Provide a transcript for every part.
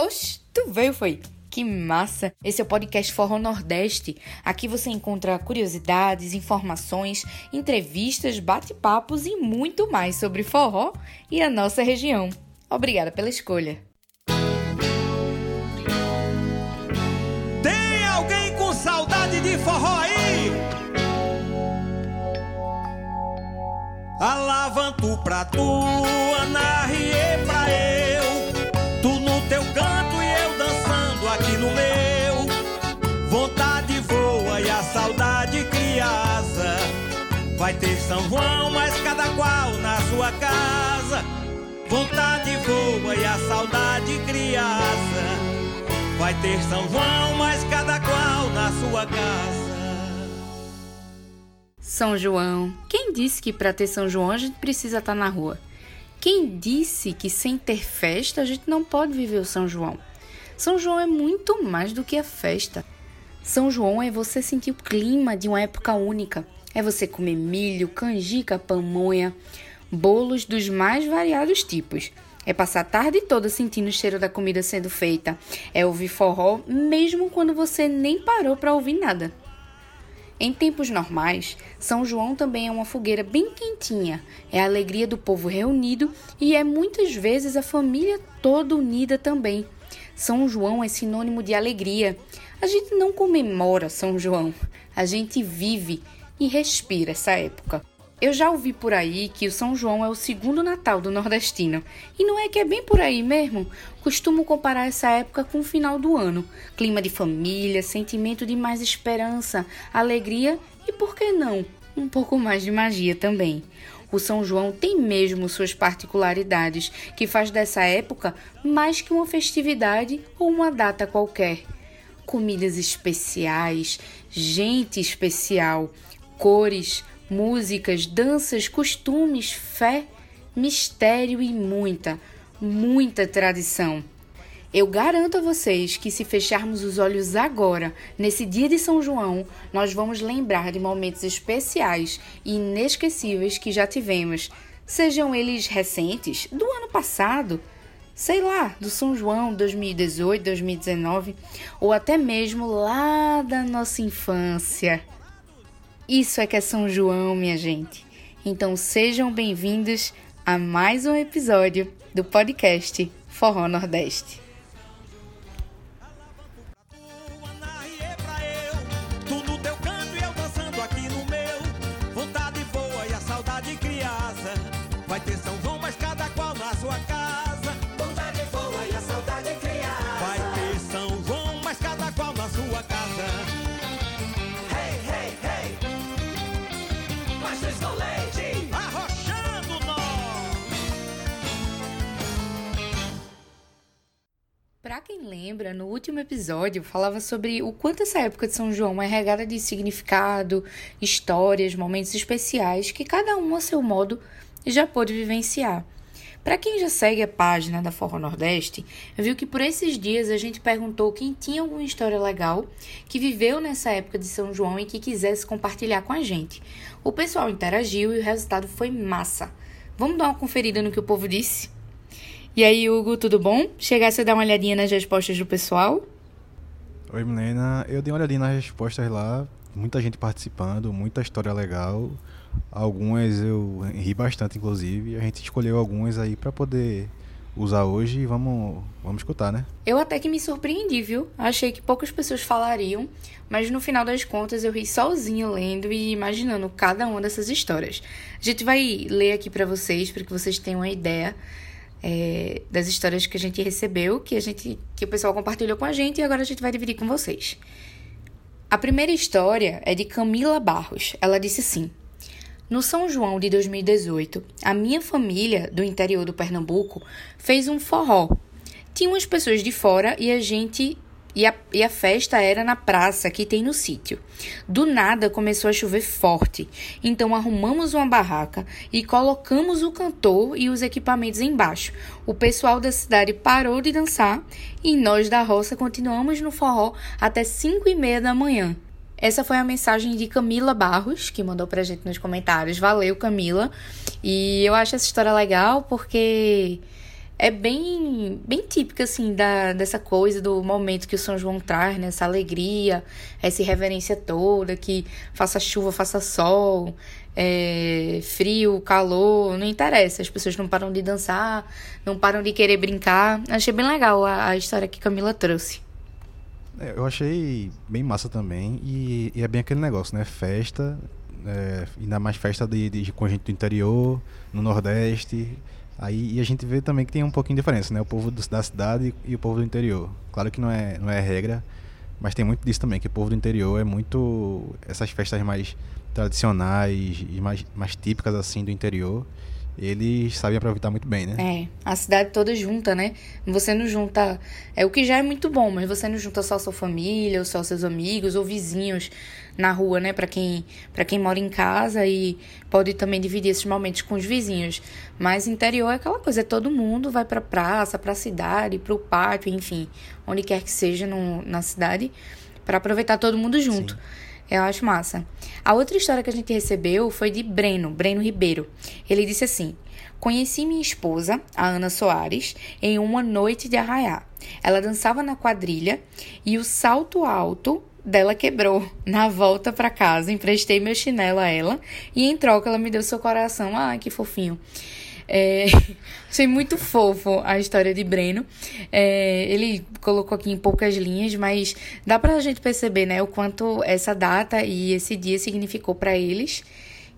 Oxe, tu veio, foi? Que massa! Esse é o podcast Forró Nordeste. Aqui você encontra curiosidades, informações, entrevistas, bate-papos e muito mais sobre forró e a nossa região. Obrigada pela escolha. Tem alguém com saudade de forró aí? Alavanto pra tu, Ana Rie Vai ter São João, mas cada qual na sua casa. Vontade voa e a saudade criança. Vai ter São João, mas cada qual na sua casa. São João. Quem disse que para ter São João a gente precisa estar na rua? Quem disse que sem ter festa a gente não pode viver o São João? São João é muito mais do que a festa. São João é você sentir o clima de uma época única. É você comer milho, canjica, pamonha, bolos dos mais variados tipos. É passar a tarde toda sentindo o cheiro da comida sendo feita. É ouvir forró mesmo quando você nem parou para ouvir nada. Em tempos normais, São João também é uma fogueira bem quentinha, é a alegria do povo reunido e é muitas vezes a família toda unida também. São João é sinônimo de alegria. A gente não comemora São João, a gente vive e respira essa época. Eu já ouvi por aí que o São João é o segundo Natal do nordestino. E não é que é bem por aí mesmo? Costumo comparar essa época com o final do ano. Clima de família, sentimento de mais esperança, alegria e, por que não, um pouco mais de magia também. O São João tem mesmo suas particularidades, que faz dessa época mais que uma festividade ou uma data qualquer. Comidas especiais, gente especial, cores, músicas, danças, costumes, fé, mistério e muita, muita tradição. Eu garanto a vocês que se fecharmos os olhos agora, nesse dia de São João, nós vamos lembrar de momentos especiais e inesquecíveis que já tivemos, sejam eles recentes, do ano passado, sei lá, do São João 2018, 2019, ou até mesmo lá da nossa infância. Isso é que é São João, minha gente. Então sejam bem-vindos a mais um episódio do podcast Forró Nordeste. Pra quem lembra, no último episódio falava sobre o quanto essa época de São João é regada de significado, histórias, momentos especiais que cada um a seu modo já pôde vivenciar. Para quem já segue a página da Forró Nordeste, viu que por esses dias a gente perguntou quem tinha alguma história legal que viveu nessa época de São João e que quisesse compartilhar com a gente. O pessoal interagiu e o resultado foi massa. Vamos dar uma conferida no que o povo disse? E aí, Hugo, tudo bom? Chegasse a dar uma olhadinha nas respostas do pessoal? Oi, Milena. Eu dei uma olhadinha nas respostas lá. Muita gente participando, muita história legal. Algumas eu ri bastante, inclusive. A gente escolheu algumas aí pra poder usar hoje e vamos, vamos escutar, né? Eu até que me surpreendi, viu? Achei que poucas pessoas falariam, mas no final das contas eu ri sozinha lendo e imaginando cada uma dessas histórias. A gente vai ler aqui pra vocês, para que vocês tenham uma ideia é, das histórias que a gente recebeu, que a gente, que o pessoal compartilhou com a gente e agora a gente vai dividir com vocês. A primeira história é de Camila Barros. Ela disse assim: No São João de 2018, a minha família do interior do Pernambuco fez um forró. Tinha umas pessoas de fora e a gente e a, e a festa era na praça que tem no sítio. Do nada começou a chover forte, então arrumamos uma barraca e colocamos o cantor e os equipamentos embaixo. O pessoal da cidade parou de dançar e nós da roça continuamos no forró até 5 e meia da manhã. Essa foi a mensagem de Camila Barros, que mandou pra gente nos comentários. Valeu, Camila. E eu acho essa história legal porque é bem, bem típica, assim, da, dessa coisa, do momento que o São João traz, né? Essa alegria, essa reverência toda, que faça chuva, faça sol, é, frio, calor, não interessa. As pessoas não param de dançar, não param de querer brincar. Achei bem legal a, a história que Camila trouxe. É, eu achei bem massa também. E, e, é bem aquele negócio, né? Festa, é, ainda mais festa de, de, com gente do interior, no Nordeste. Aí e a gente vê também que tem um pouquinho de diferença, né? O povo da cidade e o povo do interior. Claro que não é, não é regra, mas tem muito disso também, que o povo do interior é muito. essas festas mais tradicionais e mais, mais típicas assim do interior eles sabem aproveitar muito bem, né? É, a cidade toda junta, né? Você não junta. É o que já é muito bom, mas você não junta só sua família, ou só seus amigos, ou vizinhos na rua, né? Para quem, pra quem mora em casa e pode também dividir esses momentos com os vizinhos. Mas interior é aquela coisa, é todo mundo vai pra praça, pra cidade, pro pátio, enfim, onde quer que seja no, na cidade, para aproveitar todo mundo junto. Sim. Eu acho massa. A outra história que a gente recebeu foi de Breno, Breno Ribeiro. Ele disse assim: Conheci minha esposa, a Ana Soares, em uma noite de arraiar. Ela dançava na quadrilha e o salto alto dela quebrou. Na volta para casa, emprestei meu chinelo a ela e em troca ela me deu seu coração. Ai, que fofinho. É, achei muito fofo a história de Breno. É, ele colocou aqui em poucas linhas, mas dá pra gente perceber, né, o quanto essa data e esse dia significou para eles.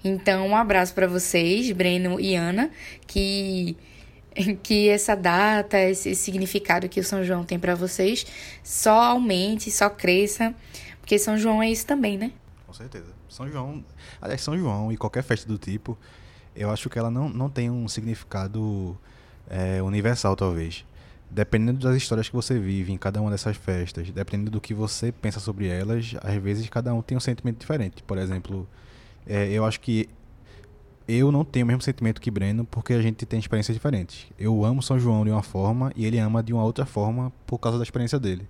Então, um abraço para vocês, Breno e Ana, que que essa data, esse significado que o São João tem para vocês só aumente, só cresça, porque São João é isso também, né? Com certeza. São João, aliás, São João e qualquer festa do tipo eu acho que ela não, não tem um significado é, universal, talvez. Dependendo das histórias que você vive em cada uma dessas festas, dependendo do que você pensa sobre elas, às vezes cada um tem um sentimento diferente. Por exemplo, é, eu acho que eu não tenho o mesmo sentimento que Breno porque a gente tem experiências diferentes. Eu amo São João de uma forma e ele ama de uma outra forma por causa da experiência dele.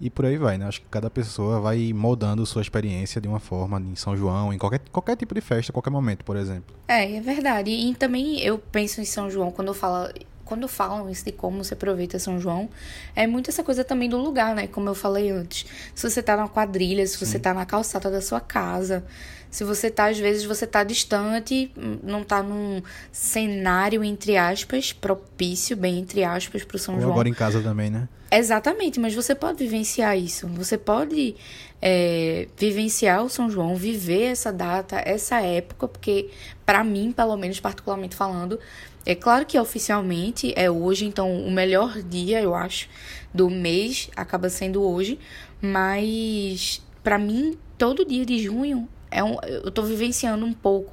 E por aí vai, né? Acho que cada pessoa vai moldando sua experiência de uma forma em São João, em qualquer, qualquer tipo de festa, qualquer momento, por exemplo. É, é verdade. E também eu penso em São João quando eu falo quando falam isso de como se aproveita São João, é muito essa coisa também do lugar, né? Como eu falei antes. Se você tá na quadrilha, se você Sim. tá na calçada da sua casa, se você tá, às vezes, você tá distante, não tá num cenário, entre aspas, propício, bem entre aspas, pro São Ou João. agora em casa também, né? Exatamente, mas você pode vivenciar isso. Você pode é, vivenciar o São João, viver essa data, essa época, porque, para mim, pelo menos, particularmente falando, é claro que oficialmente é hoje, então o melhor dia, eu acho, do mês acaba sendo hoje, mas para mim, todo dia de junho é um, eu tô vivenciando um pouco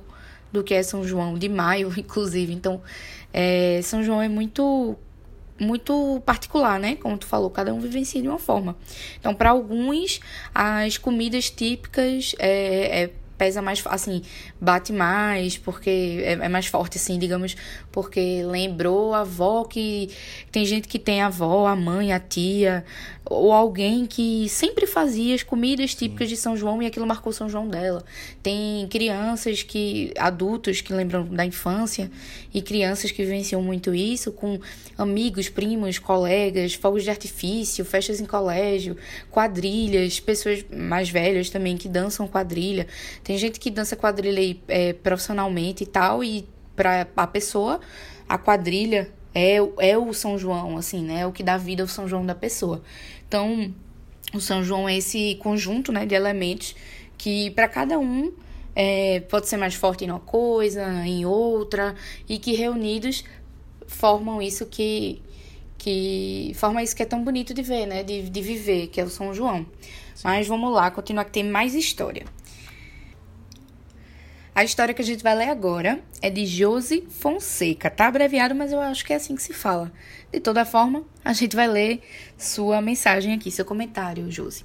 do que é São João, de maio, inclusive. Então, é, São João é muito muito particular, né? Como tu falou, cada um vivencia de uma forma. Então, para alguns, as comidas típicas é, é pesa mais, assim, bate mais, porque é, é, mais forte, assim, digamos, porque lembrou a avó que. Tem gente que tem a avó, a mãe, a tia, ou alguém que sempre fazia as comidas típicas de São João e aquilo marcou São João dela. Tem crianças que. adultos que lembram da infância e crianças que vivenciam muito isso com amigos, primos, colegas, fogos de artifício, festas em colégio, quadrilhas, pessoas mais velhas também que dançam quadrilha. Tem gente que dança quadrilha aí, é, profissionalmente e tal, e para a pessoa, a quadrilha é, é o São João, assim, né? É o que dá vida ao São João da pessoa. Então, o São João é esse conjunto, né, de elementos que para cada um é, pode ser mais forte em uma coisa, em outra, e que reunidos formam isso que que forma isso que é tão bonito de ver, né, de, de viver, que é o São João. Sim. Mas vamos lá, continuar que tem mais história. A história que a gente vai ler agora é de Josi Fonseca. Tá abreviado, mas eu acho que é assim que se fala. De toda forma, a gente vai ler sua mensagem aqui, seu comentário, Josi.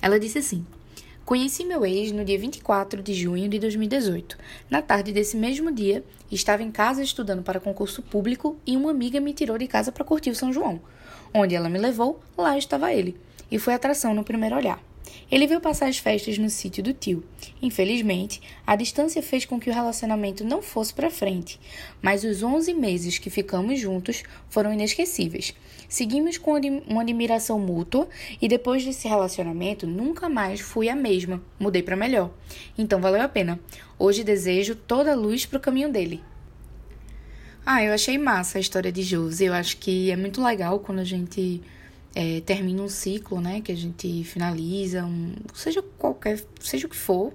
Ela disse assim: Conheci meu ex no dia 24 de junho de 2018. Na tarde desse mesmo dia, estava em casa estudando para concurso público e uma amiga me tirou de casa para curtir o São João. Onde ela me levou, lá estava ele. E foi atração no primeiro olhar. Ele veio passar as festas no sítio do tio. Infelizmente, a distância fez com que o relacionamento não fosse para frente, mas os 11 meses que ficamos juntos foram inesquecíveis. Seguimos com uma admiração mútua e depois desse relacionamento nunca mais fui a mesma, mudei para melhor. Então valeu a pena. Hoje desejo toda a luz para o caminho dele. Ah, eu achei massa a história de Josi. Eu acho que é muito legal quando a gente é, termina um ciclo, né? Que a gente finaliza, um, seja qualquer, seja o que for.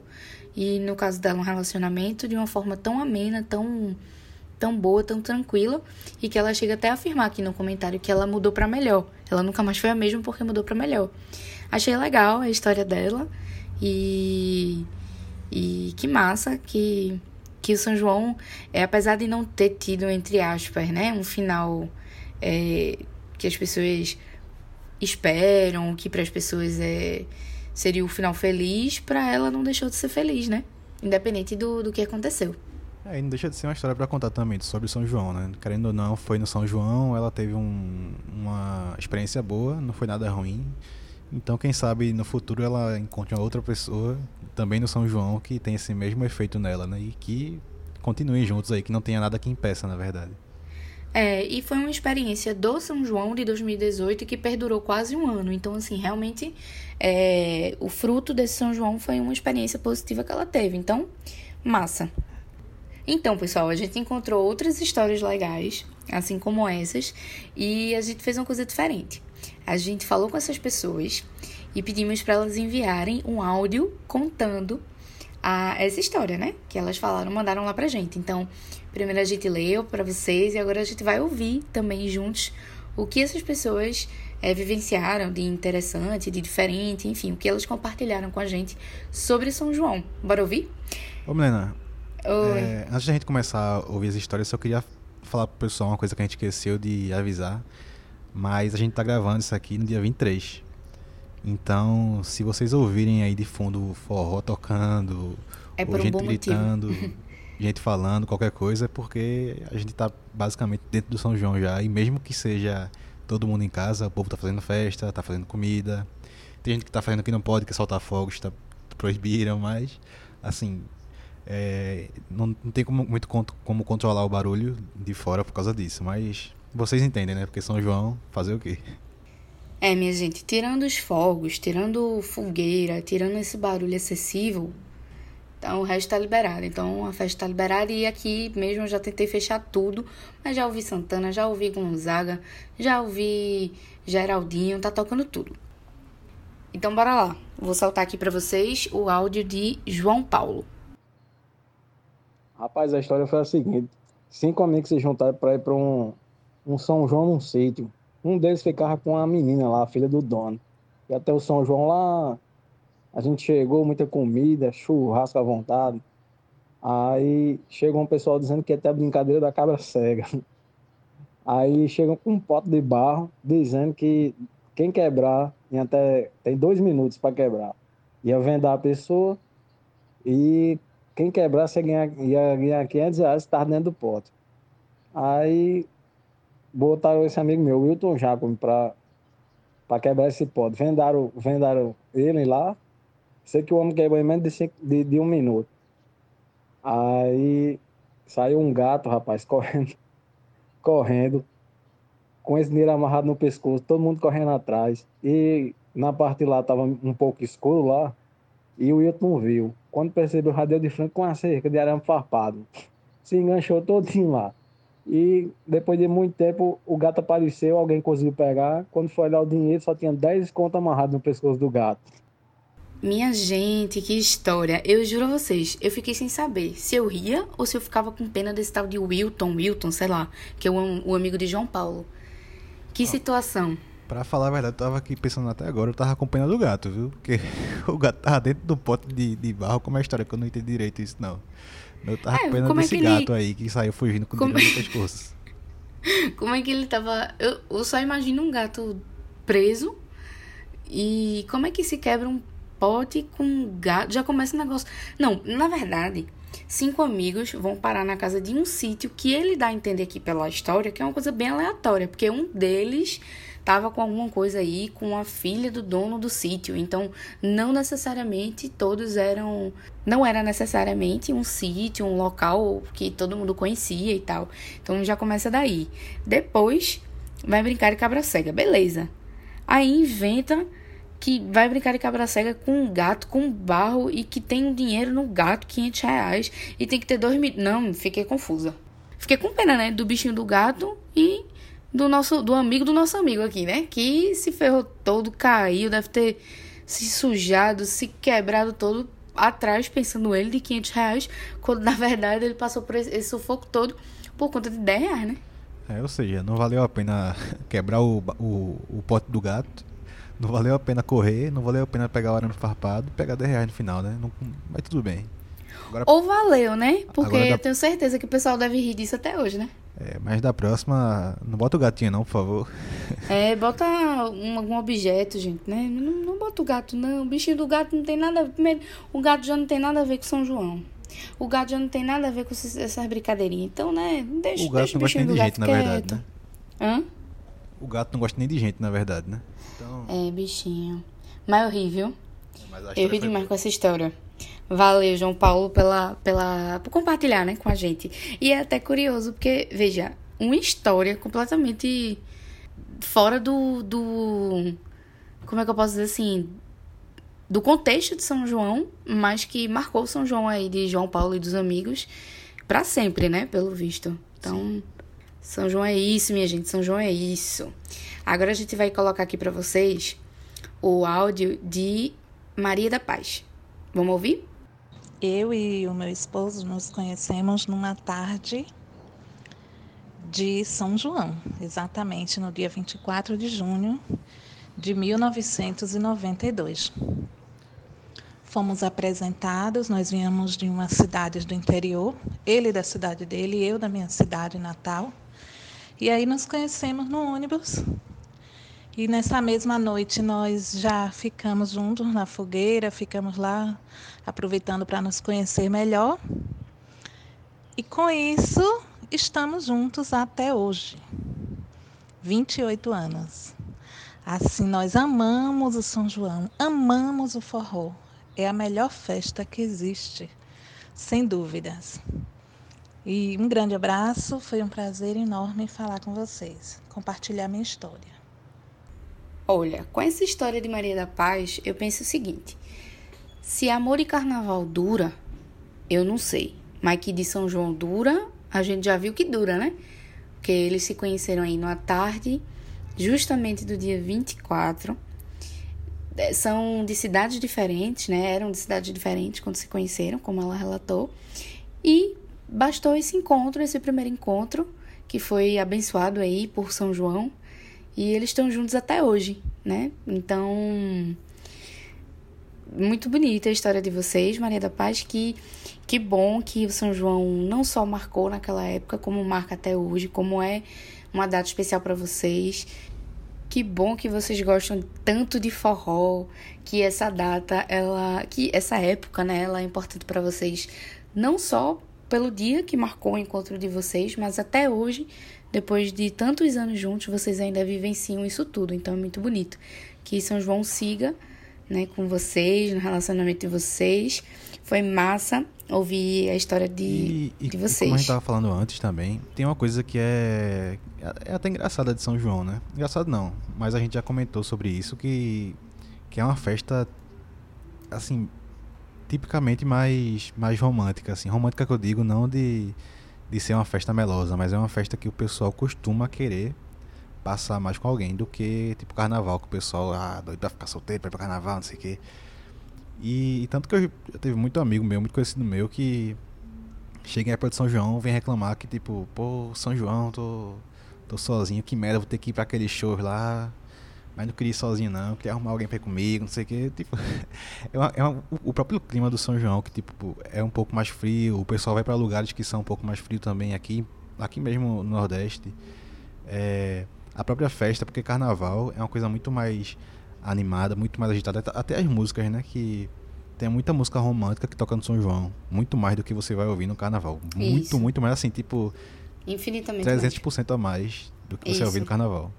E no caso dela, um relacionamento de uma forma tão amena, tão, tão boa, tão tranquila. E que ela chega até a afirmar aqui no comentário que ela mudou para melhor. Ela nunca mais foi a mesma porque mudou para melhor. Achei legal a história dela. E, e que massa que, que o São João, é, apesar de não ter tido, entre aspas, né, um final é, que as pessoas esperam, que para as pessoas é seria o final feliz, para ela não deixou de ser feliz, né? Independente do, do que aconteceu. É, e não deixa de ser uma história para contar também sobre São João, né? Querendo ou não, foi no São João, ela teve um, uma experiência boa, não foi nada ruim. Então, quem sabe no futuro ela encontre uma outra pessoa, também no São João, que tem esse mesmo efeito nela, né? E que continuem juntos aí, que não tenha nada que impeça, na verdade. É, e foi uma experiência do São João de 2018 que perdurou quase um ano. Então, assim, realmente é, o fruto desse São João foi uma experiência positiva que ela teve. Então, massa. Então, pessoal, a gente encontrou outras histórias legais, assim como essas, e a gente fez uma coisa diferente. A gente falou com essas pessoas e pedimos para elas enviarem um áudio contando a, essa história, né? Que elas falaram, mandaram lá pra gente. Então, primeiro a gente leu para vocês e agora a gente vai ouvir também juntos o que essas pessoas é, vivenciaram de interessante, de diferente, enfim, o que elas compartilharam com a gente sobre São João. Bora ouvir? Ô, Milena, é, antes da gente começar a ouvir as histórias, eu só queria falar pro pessoal uma coisa que a gente esqueceu de avisar. Mas a gente tá gravando isso aqui no dia 23. Então, se vocês ouvirem aí de fundo forró tocando, é ou gente um gritando, gente falando, qualquer coisa, é porque a gente está basicamente dentro do São João já. E mesmo que seja todo mundo em casa, o povo está fazendo festa, está fazendo comida. Tem gente que está fazendo que não pode, que soltar fogos, tá, proibiram, mas assim, é, não, não tem como, muito como controlar o barulho de fora por causa disso. Mas vocês entendem, né? Porque São João, fazer o quê? É, minha gente, tirando os fogos, tirando fogueira, tirando esse barulho excessivo, então o resto tá liberado. Então a festa tá liberada e aqui mesmo eu já tentei fechar tudo, mas já ouvi Santana, já ouvi Gonzaga, já ouvi Geraldinho, tá tocando tudo. Então bora lá. Vou soltar aqui para vocês o áudio de João Paulo. Rapaz, a história foi a seguinte: cinco amigos se juntaram para ir para um, um São João num sítio. Um deles ficava com a menina lá, a filha do dono. E até o São João lá, a gente chegou, muita comida, churrasco à vontade. Aí chegou um pessoal dizendo que até a brincadeira da cabra cega. Aí chegam com um pote de barro, dizendo que quem quebrar, tem até tem dois minutos para quebrar. Ia vendar a pessoa e quem quebrar, você ganha, ia ganhar 500 reais, estava dentro do pote. Aí botaram esse amigo meu, Wilton Jacob, para quebrar esse pote. Vendaram, vendaram ele lá. Sei que o homem quebrou em menos de, cinco, de, de um minuto. Aí saiu um gato, rapaz, correndo, correndo, com esse dinheiro amarrado no pescoço, todo mundo correndo atrás. E na parte lá estava um pouco escuro lá, e o Wilton viu. Quando percebeu, já deu de frente com uma cerca de arame farpado. Se enganchou todinho lá. E depois de muito tempo, o gato apareceu, alguém conseguiu pegar. Quando foi olhar o dinheiro, só tinha 10 contas amarradas no pescoço do gato. Minha gente, que história. Eu juro a vocês, eu fiquei sem saber se eu ria ou se eu ficava com pena desse tal de Wilton, Wilton, sei lá, que é o, o amigo de João Paulo. Que situação. Pra falar a verdade, eu tava aqui pensando até agora, eu tava com pena do gato, viu? Porque o gato tava dentro do pote de, de barro, como é a história que eu não entendi direito isso, não. Eu tava é, pena desse é gato ele... aí que saiu fugindo com como... o pescoço. como é que ele tava. Eu, eu só imagino um gato preso. E como é que se quebra um pote com gato? Já começa o negócio. Não, na verdade, cinco amigos vão parar na casa de um sítio que ele dá a entender aqui pela história que é uma coisa bem aleatória, porque um deles tava com alguma coisa aí com a filha do dono do sítio. Então, não necessariamente todos eram. Não era necessariamente um sítio, um local que todo mundo conhecia e tal. Então já começa daí. Depois vai brincar de cabra cega, beleza. Aí inventa que vai brincar de cabra cega com um gato, com barro e que tem um dinheiro no gato, 500 reais, e tem que ter dois mil. Não, fiquei confusa. Fiquei com pena, né? Do bichinho do gato e do nosso do amigo do nosso amigo aqui, né? Que se ferrou todo, caiu, deve ter se sujado, se quebrado todo atrás, pensando ele de 500 reais, quando na verdade ele passou por esse sufoco todo por conta de 10 reais, né? É, ou seja, não valeu a pena quebrar o, o, o pote do gato, não valeu a pena correr, não valeu a pena pegar o arame farpado e pegar 10 reais no final, né? Não, mas tudo bem. Agora, Ou valeu, né? Porque eu tenho certeza que o pessoal deve rir disso até hoje, né? É, mas da próxima, não bota o gatinho não, por favor. É, bota um, algum objeto, gente, né? Não, não bota o gato, não. O bichinho do gato não tem nada a ver. O gato já não tem nada a ver com São João. O gato já não tem nada a ver com essas brincadeirinhas. Então, né? Deixa, o gato deixa não gosta nem de gente, quieto. na verdade, né? Hã? O gato não gosta nem de gente, na verdade, né? Então... É, bichinho. Mas eu ri, viu? eu ri demais com essa história. Valeu, João Paulo, pela, pela, por compartilhar né, com a gente. E é até curioso, porque, veja, uma história completamente fora do, do. Como é que eu posso dizer assim? Do contexto de São João, mas que marcou São João aí de João Paulo e dos amigos para sempre, né? Pelo visto. Então, Sim. São João é isso, minha gente. São João é isso. Agora a gente vai colocar aqui para vocês o áudio de Maria da Paz. Vamos ouvir? Eu e o meu esposo nos conhecemos numa tarde de São João, exatamente no dia 24 de junho de 1992. Fomos apresentados, nós viemos de uma cidade do interior, ele da cidade dele, eu da minha cidade natal. E aí nos conhecemos no ônibus e nessa mesma noite nós já ficamos juntos na fogueira, ficamos lá aproveitando para nos conhecer melhor. E com isso estamos juntos até hoje. 28 anos. Assim, nós amamos o São João, amamos o forró. É a melhor festa que existe, sem dúvidas. E um grande abraço, foi um prazer enorme falar com vocês, compartilhar minha história. Olha, com essa história de Maria da Paz, eu penso o seguinte: se amor e carnaval dura, eu não sei, mas que de São João dura, a gente já viu que dura, né? Porque eles se conheceram aí numa tarde, justamente do dia 24. É, são de cidades diferentes, né? Eram de cidades diferentes quando se conheceram, como ela relatou. E bastou esse encontro, esse primeiro encontro, que foi abençoado aí por São João e eles estão juntos até hoje, né? Então, muito bonita a história de vocês, Maria da Paz. Que, que bom que o São João não só marcou naquela época, como marca até hoje, como é uma data especial para vocês. Que bom que vocês gostam tanto de forró, que essa data, ela, que essa época, né, ela é importante para vocês, não só pelo dia que marcou o encontro de vocês, mas até hoje depois de tantos anos juntos, vocês ainda vivenciam isso tudo. Então é muito bonito. Que São João siga né, com vocês, no relacionamento de vocês. Foi massa ouvir a história de, e, e, de vocês. Como a gente estava falando antes também, tem uma coisa que é, é até engraçada de São João, né? Engraçado não, mas a gente já comentou sobre isso, que, que é uma festa, assim, tipicamente mais, mais romântica, assim. Romântica que eu digo, não de de ser uma festa melosa, mas é uma festa que o pessoal costuma querer passar mais com alguém do que tipo carnaval, que o pessoal, ah, doido pra ficar solteiro, pra ir pra carnaval, não sei o quê. E, e, tanto que eu, eu teve muito amigo meu, muito conhecido meu, que chega em época de São João, vem reclamar que tipo, pô, São João, tô, tô sozinho, que merda, vou ter que ir pra aquele show lá. Mas não queria ir sozinho não, queria arrumar alguém pra ir comigo, não sei o que. Tipo, é, uma, é uma, o próprio clima do São João, que tipo, é um pouco mais frio, o pessoal vai para lugares que são um pouco mais frio também aqui, aqui mesmo no Nordeste. É, a própria festa, porque carnaval é uma coisa muito mais animada, muito mais agitada, até as músicas, né, que tem muita música romântica que toca no São João, muito mais do que você vai ouvir no carnaval. Muito, Isso. muito mais assim, tipo infinitamente 300% mais. a mais do que você Isso. ouvir no carnaval.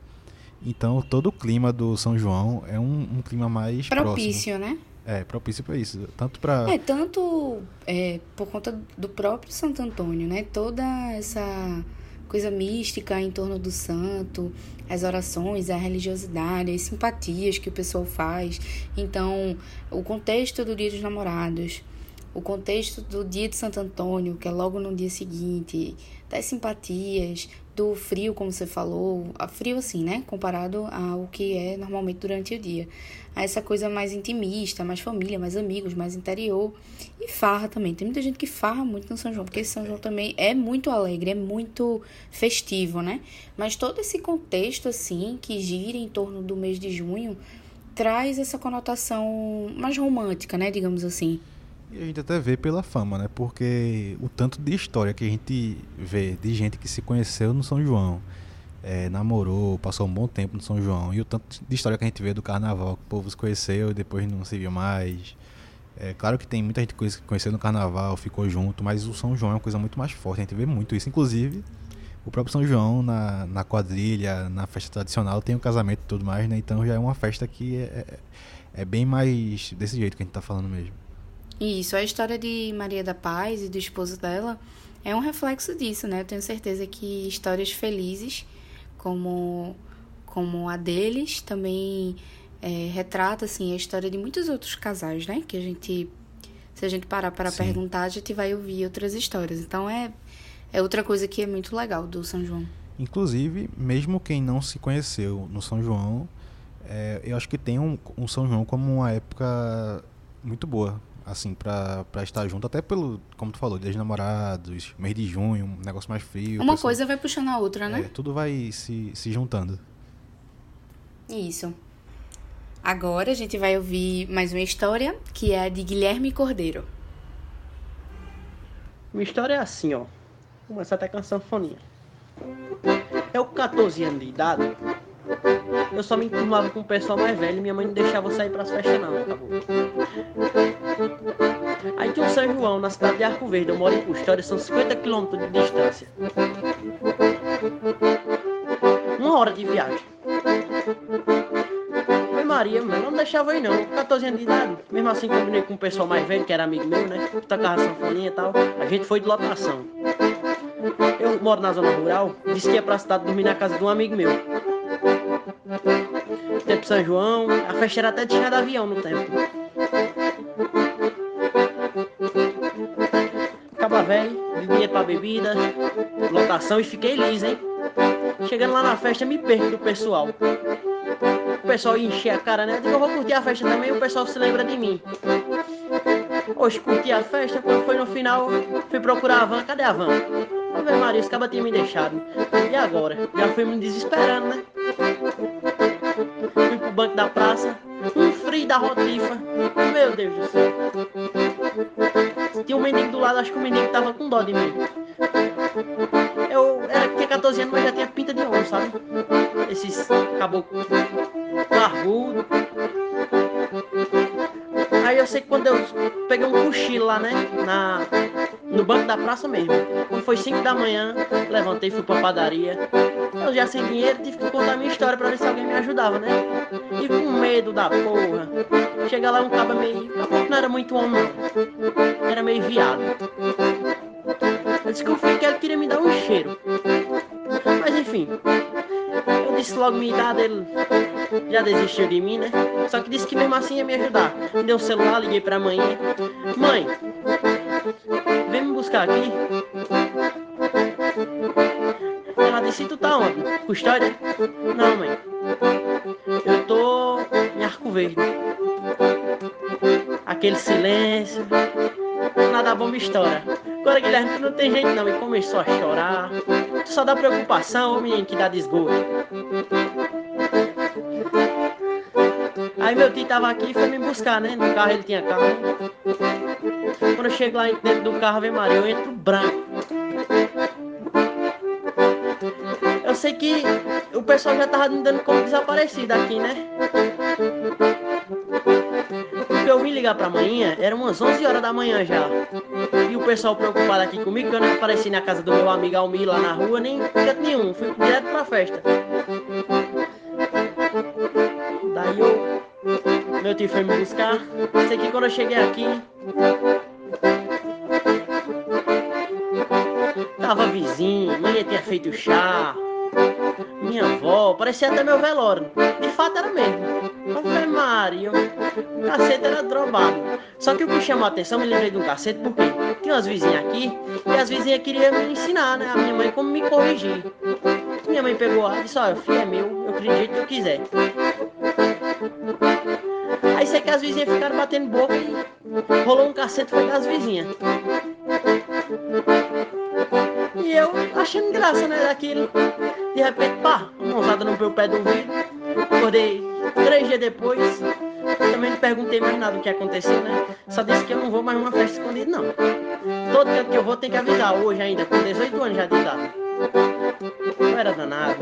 Então todo o clima do São João é um, um clima mais propício, próximo. né? É, propício para isso. Tanto para É, tanto é, por conta do próprio Santo Antônio, né? Toda essa coisa mística em torno do santo, as orações, a religiosidade, as simpatias que o pessoal faz. Então, o contexto do Dia dos Namorados, o contexto do Dia de Santo Antônio, que é logo no dia seguinte, das simpatias, do frio, como você falou, a frio assim, né? Comparado ao que é normalmente durante o dia. A essa coisa mais intimista, mais família, mais amigos, mais interior. E farra também. Tem muita gente que farra muito no São João, porque São João também é muito alegre, é muito festivo, né? Mas todo esse contexto, assim, que gira em torno do mês de junho, traz essa conotação mais romântica, né? Digamos assim. E a gente até vê pela fama, né? Porque o tanto de história que a gente vê de gente que se conheceu no São João, é, namorou, passou um bom tempo no São João, e o tanto de história que a gente vê do carnaval, que o povo se conheceu e depois não se viu mais. É claro que tem muita gente que conheceu no carnaval, ficou junto, mas o São João é uma coisa muito mais forte, a gente vê muito isso. Inclusive, o próprio São João, na, na quadrilha, na festa tradicional, tem o casamento e tudo mais, né? Então já é uma festa que é, é, é bem mais desse jeito que a gente tá falando mesmo. Isso, a história de Maria da Paz e do esposo dela é um reflexo disso, né? Eu tenho certeza que histórias felizes, como, como a deles, também é, retrata assim, a história de muitos outros casais, né? Que a gente, se a gente parar para Sim. perguntar, a gente vai ouvir outras histórias. Então é, é outra coisa que é muito legal do São João. Inclusive, mesmo quem não se conheceu no São João, é, eu acho que tem um, um São João como uma época muito boa, assim, pra, pra estar junto, até pelo, como tu falou, Dia dos Namorados, mês de junho, um negócio mais frio. Uma pessoal- coisa vai puxando a outra, é, né? tudo vai se, se juntando. Isso. Agora a gente vai ouvir mais uma história, que é a de Guilherme Cordeiro. Minha história é assim, ó. Vou começar até com a sanfoninha. Eu com 14 anos de idade, eu só me enturmava com o pessoal mais velho minha mãe não deixava eu sair pras festas não, acabou. Aí tinha o São João, na cidade de Arco Verde, eu moro em Custódia, são 50 quilômetros de distância. Uma hora de viagem. Oi Maria, mas não deixava eu ir não, com 14 anos de idade. Mesmo assim combinei com o pessoal mais velho, que era amigo meu, né? Que tocava sanfoninha e tal. A gente foi de lotação. Eu moro na zona rural, disse que ia pra cidade dormir na casa de um amigo meu. Tempo São João, a festa era até de de avião no tempo. Acaba velho, dinheiro pra bebida, lotação e fiquei liso, hein? Chegando lá na festa, me perco do pessoal. O pessoal encher a cara, né? Eu digo, eu vou curtir a festa também, o pessoal se lembra de mim. Hoje curti a festa, quando foi no final, fui procurar a van, cadê a van? Ave Maria, esse cara tinha me deixado. E agora? Já fui me desesperando, né? Banco da praça, um frio da rotifa. Meu Deus do céu. Tinha um mendigo do lado, acho que o mendigo tava com dó de mim. Eu era, tinha 14 anos, mas já tinha pinta de homem, sabe? Esses caboclos barbudo. Eu sei que quando eu peguei um cochilo lá, né? Na, no banco da praça mesmo. Quando foi 5 da manhã, levantei fui pra padaria. Eu já sem dinheiro, tive que contar minha história pra ver se alguém me ajudava, né? E com medo da porra. Chega lá um cabo meio. Não era muito homem. Era meio viado. Eu desconfiei que ele queria me dar um cheiro. Mas enfim. Eu disse logo minha idade, ele já desistiu de mim, né? Só que disse que mesmo assim ia me ajudar. Me deu o celular, liguei pra mãe. Mãe, vem me buscar aqui. Ela disse, tu tá onde? Custódia? Não, mãe. Eu tô em Arco Verde. Aquele silêncio. Nada bom me estoura. Agora, Guilherme, tu não tem jeito não. E começou a chorar. Tu só dá preocupação, menino, que dá desgosto. Aí meu tio tava aqui e foi me buscar, né? No carro ele tinha carro. Quando eu chego lá dentro do carro, vem Maria, eu entro branco. Eu sei que o pessoal já tava me dando como desaparecido aqui, né? Porque eu vim ligar pra manhã, eram umas 11 horas da manhã já. Pessoal preocupado aqui comigo, que eu não apareci na casa do meu amigo Almir lá na rua, nem canto nenhum. Fui direto pra festa. Aí eu. Meu tio foi me buscar. Sei que quando eu cheguei aqui. Tava vizinho, minha tinha feito chá. Minha avó, parecia até meu velório. De fato era mesmo. Ave Maria, o cacete era drobado. Só que o que chamou a atenção, me lembrei de um cacete, porque tinha umas vizinhas aqui, e as vizinhas queriam me ensinar, né? A minha mãe como me corrigir. Minha mãe pegou e disse, olha, filho é meu, eu acredito que tu quiser. Aí sei que as vizinhas ficaram batendo boca e rolou um cacete foi das vizinhas. E eu achando graça, né, daquilo. De repente, pá, uma mãozada no meu pé do vidro. Acordei três dias depois. Também não perguntei mais nada do que aconteceu, né? Só disse que eu não vou mais numa festa escondida, não. Todo canto que eu vou tem que avisar, hoje ainda, com 18 anos já de idade. Não era danado.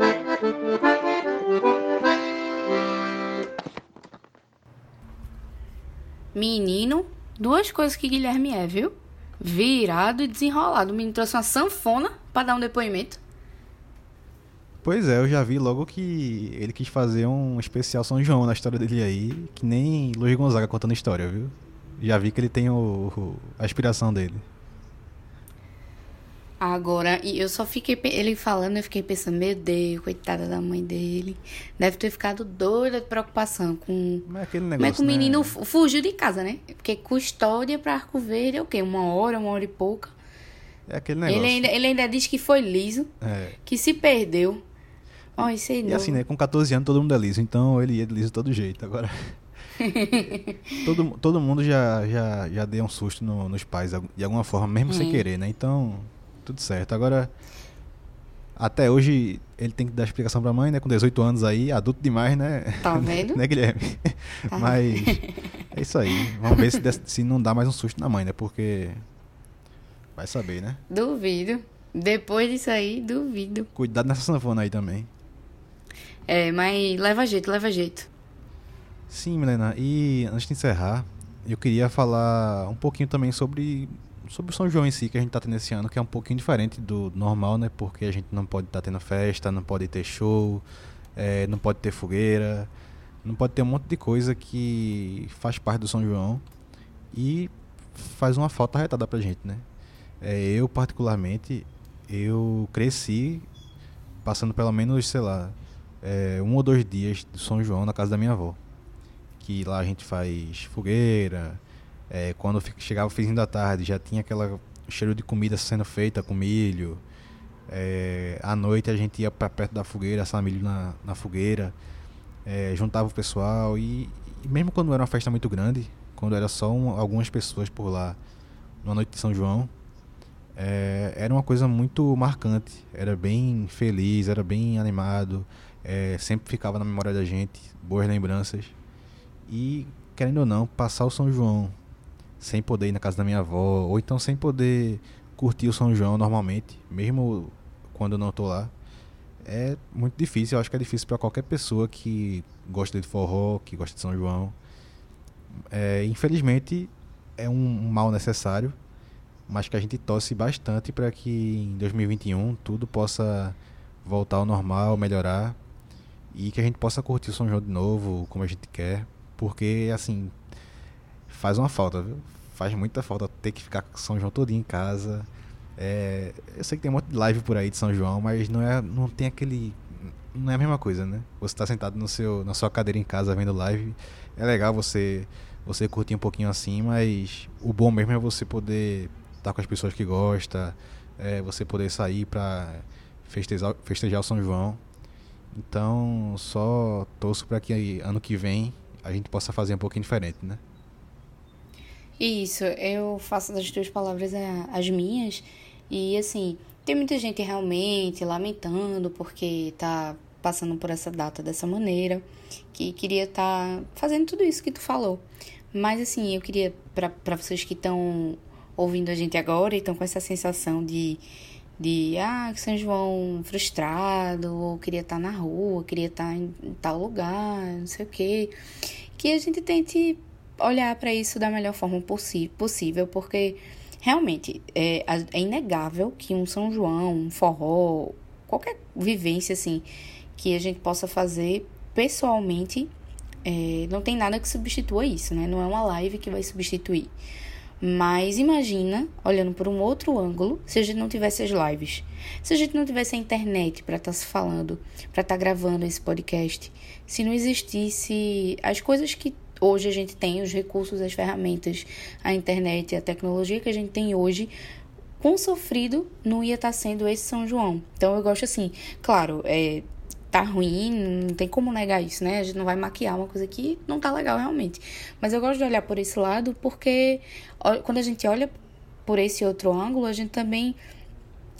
Menino, duas coisas que Guilherme é, viu? Virado e desenrolado. O menino trouxe uma sanfona para dar um depoimento. Pois é, eu já vi logo que ele quis fazer um especial São João na história dele aí, que nem Luiz Gonzaga contando história, viu? Já vi que ele tem o, o a inspiração dele. Agora, eu só fiquei. Ele falando, eu fiquei pensando, meu Deus, coitada da mãe dele. Deve ter ficado doida de preocupação com. Mas é aquele Como é negócio. que o menino né? fu- fugiu de casa, né? Porque custódia pra Arco Verde é o quê? Uma hora, uma hora e pouca. É aquele negócio. Ele ainda, ele ainda diz que foi liso, É. que se perdeu. Ó, isso aí E não. assim, né? Com 14 anos todo mundo é liso, então ele ia liso de todo jeito. Agora. todo, todo mundo já, já, já deu um susto no- nos pais de alguma forma, mesmo sem querer, né? Então, tudo certo. Agora, até hoje ele tem que dar explicação pra mãe, né? Com 18 anos aí, adulto demais, né? Tá vendo? né, Guilherme? Tá. Mas é isso aí. Vamos ver se, se não dá mais um susto na mãe, né? Porque vai saber, né? Duvido. Depois disso aí, duvido. Cuidado nessa sanfona aí também. É, mas leva jeito, leva jeito. Sim, Milena. E antes de encerrar, eu queria falar um pouquinho também sobre, sobre o São João em si que a gente tá tendo esse ano, que é um pouquinho diferente do normal, né? Porque a gente não pode estar tendo festa, não pode ter show, eh, não pode ter fogueira, não pode ter um monte de coisa que faz parte do São João e faz uma falta arretada pra gente, né? Eh, eu, particularmente, eu cresci passando pelo menos, sei lá, eh, um ou dois dias do São João na casa da minha avó que lá a gente faz fogueira. é, quando chegava o finzinho da tarde, já tinha aquela cheiro de comida sendo feita com milho. É, à noite a gente ia para perto da fogueira, assar milho na, na fogueira, é, juntava o pessoal e, e mesmo quando era uma festa muito grande, quando era só um- algumas pessoas por lá, numa noite de São João, é, era uma coisa muito marcante, era bem feliz, era bem animado, é, sempre ficava na memória da gente, boas lembranças. E, querendo ou não, passar o São João sem poder ir na casa da minha avó, ou então sem poder curtir o São João normalmente, mesmo quando eu não tô lá, é muito difícil. Eu acho que é difícil para qualquer pessoa que gosta de forró, que gosta de São João. É, infelizmente, é um, um mal necessário, mas que a gente torce bastante para que em 2021 tudo possa voltar ao normal, melhorar e que a gente possa curtir o São João de novo, como a gente quer, porque assim faz uma falta, viu? Faz muita falta ter que ficar com São João todinho em casa. É, eu sei que tem um monte de live por aí de São João, mas não é, não tem aquele, não é a mesma coisa, né? Você tá sentado no seu, na sua cadeira em casa vendo live, é legal você, você curtir um pouquinho assim, mas o bom mesmo é você poder estar com as pessoas que gosta, é, você poder sair para festejar, festejar o São João. Então, só torço para que ano que vem a gente possa fazer um pouquinho diferente, né? Isso, eu faço das tuas palavras as minhas. E assim, tem muita gente realmente lamentando porque tá passando por essa data dessa maneira, que queria estar fazendo tudo isso que tu falou. Mas assim, eu queria, para vocês que estão ouvindo a gente agora e estão com essa sensação de, de ah, que São João frustrado, ou queria estar na rua, queria estar em tal lugar, não sei o quê, que a gente tente olhar para isso da melhor forma possível, porque realmente é, é inegável que um São João, um forró, qualquer vivência assim que a gente possa fazer pessoalmente É, não tem nada que substitua isso, né? Não é uma live que vai substituir. Mas imagina, olhando por um outro ângulo, se a gente não tivesse as lives, se a gente não tivesse a internet para estar tá se falando, para estar tá gravando esse podcast, se não existisse as coisas que hoje a gente tem, os recursos, as ferramentas, a internet, a tecnologia que a gente tem hoje, quão sofrido não ia estar tá sendo esse São João. Então eu gosto assim, claro, é, tá ruim, não tem como negar isso, né? A gente não vai maquiar uma coisa que não tá legal realmente. Mas eu gosto de olhar por esse lado porque quando a gente olha por esse outro ângulo, a gente também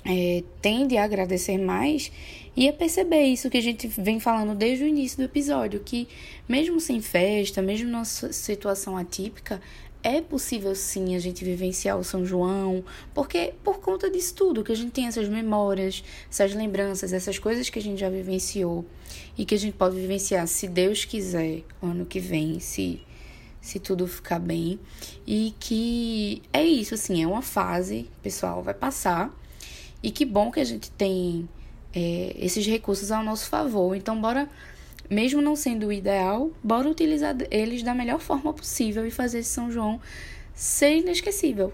é, tende a agradecer mais e a perceber isso que a gente vem falando desde o início do episódio, que mesmo sem festa, mesmo numa situação atípica, é possível sim a gente vivenciar o São João, porque por conta disso tudo, que a gente tem essas memórias, essas lembranças, essas coisas que a gente já vivenciou e que a gente pode vivenciar, se Deus quiser, ano que vem, se se tudo ficar bem. E que é isso, assim, é uma fase, pessoal, vai passar. E que bom que a gente tem é, esses recursos ao nosso favor. Então, bora mesmo não sendo o ideal, bora utilizar eles da melhor forma possível e fazer esse São João ser inesquecível.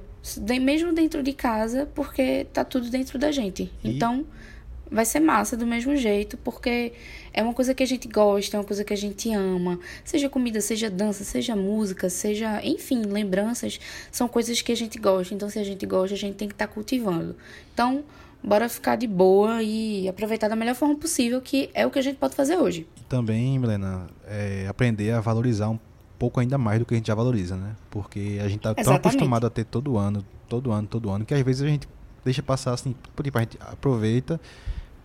Mesmo dentro de casa, porque tá tudo dentro da gente. E... Então, vai ser massa do mesmo jeito, porque é uma coisa que a gente gosta, é uma coisa que a gente ama. Seja comida, seja dança, seja música, seja, enfim, lembranças, são coisas que a gente gosta. Então, se a gente gosta, a gente tem que estar tá cultivando. Então, bora ficar de boa e aproveitar da melhor forma possível, que é o que a gente pode fazer hoje. Também, Milena, é aprender a valorizar um pouco ainda mais do que a gente já valoriza, né? Porque a gente tá tão acostumado a ter todo ano, todo ano, todo ano, que às vezes a gente deixa passar assim, tipo, a gente aproveita,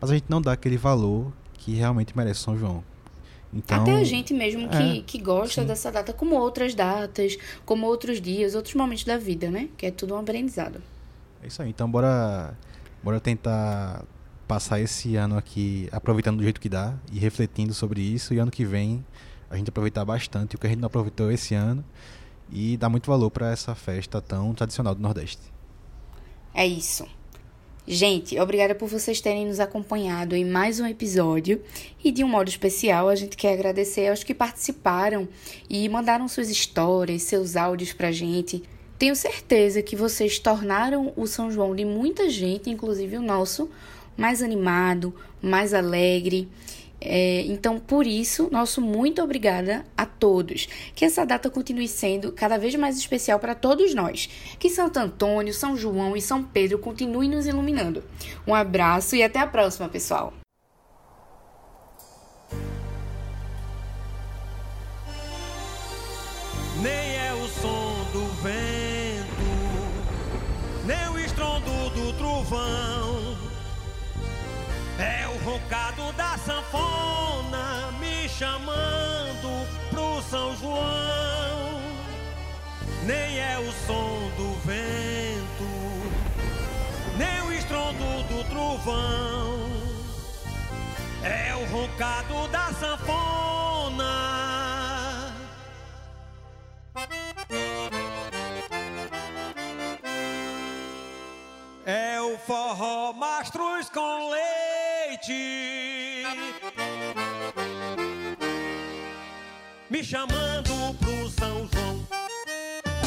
mas a gente não dá aquele valor que realmente merece São João. Então, Até a gente mesmo que, é, que gosta sim. dessa data, como outras datas, como outros dias, outros momentos da vida, né? Que é tudo um aprendizado. É isso aí. Então, bora Bora tentar passar esse ano aqui aproveitando do jeito que dá e refletindo sobre isso. E ano que vem a gente aproveitar bastante o que a gente não aproveitou esse ano e dar muito valor para essa festa tão tradicional do Nordeste. É isso. Gente, obrigada por vocês terem nos acompanhado em mais um episódio. E de um modo especial, a gente quer agradecer aos que participaram e mandaram suas histórias, seus áudios pra gente. Tenho certeza que vocês tornaram o São João de muita gente, inclusive o nosso, mais animado, mais alegre. É, então, por isso, nosso muito obrigada a todos. Que essa data continue sendo cada vez mais especial para todos nós. Que Santo Antônio, São João e São Pedro continuem nos iluminando. Um abraço e até a próxima, pessoal! Nem é trovão. É o roncado da sanfona me chamando pro São João. Nem é o som do vento, nem o estrondo do trovão. É o roncado da sanfona. O forró mastros com leite. Me chamando pro São João.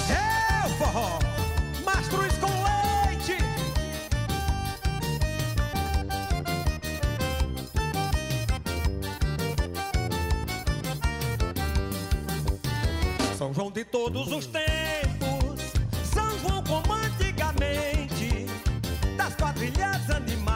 É o forró mastros com leite. São João de todos os tempos milliards animals.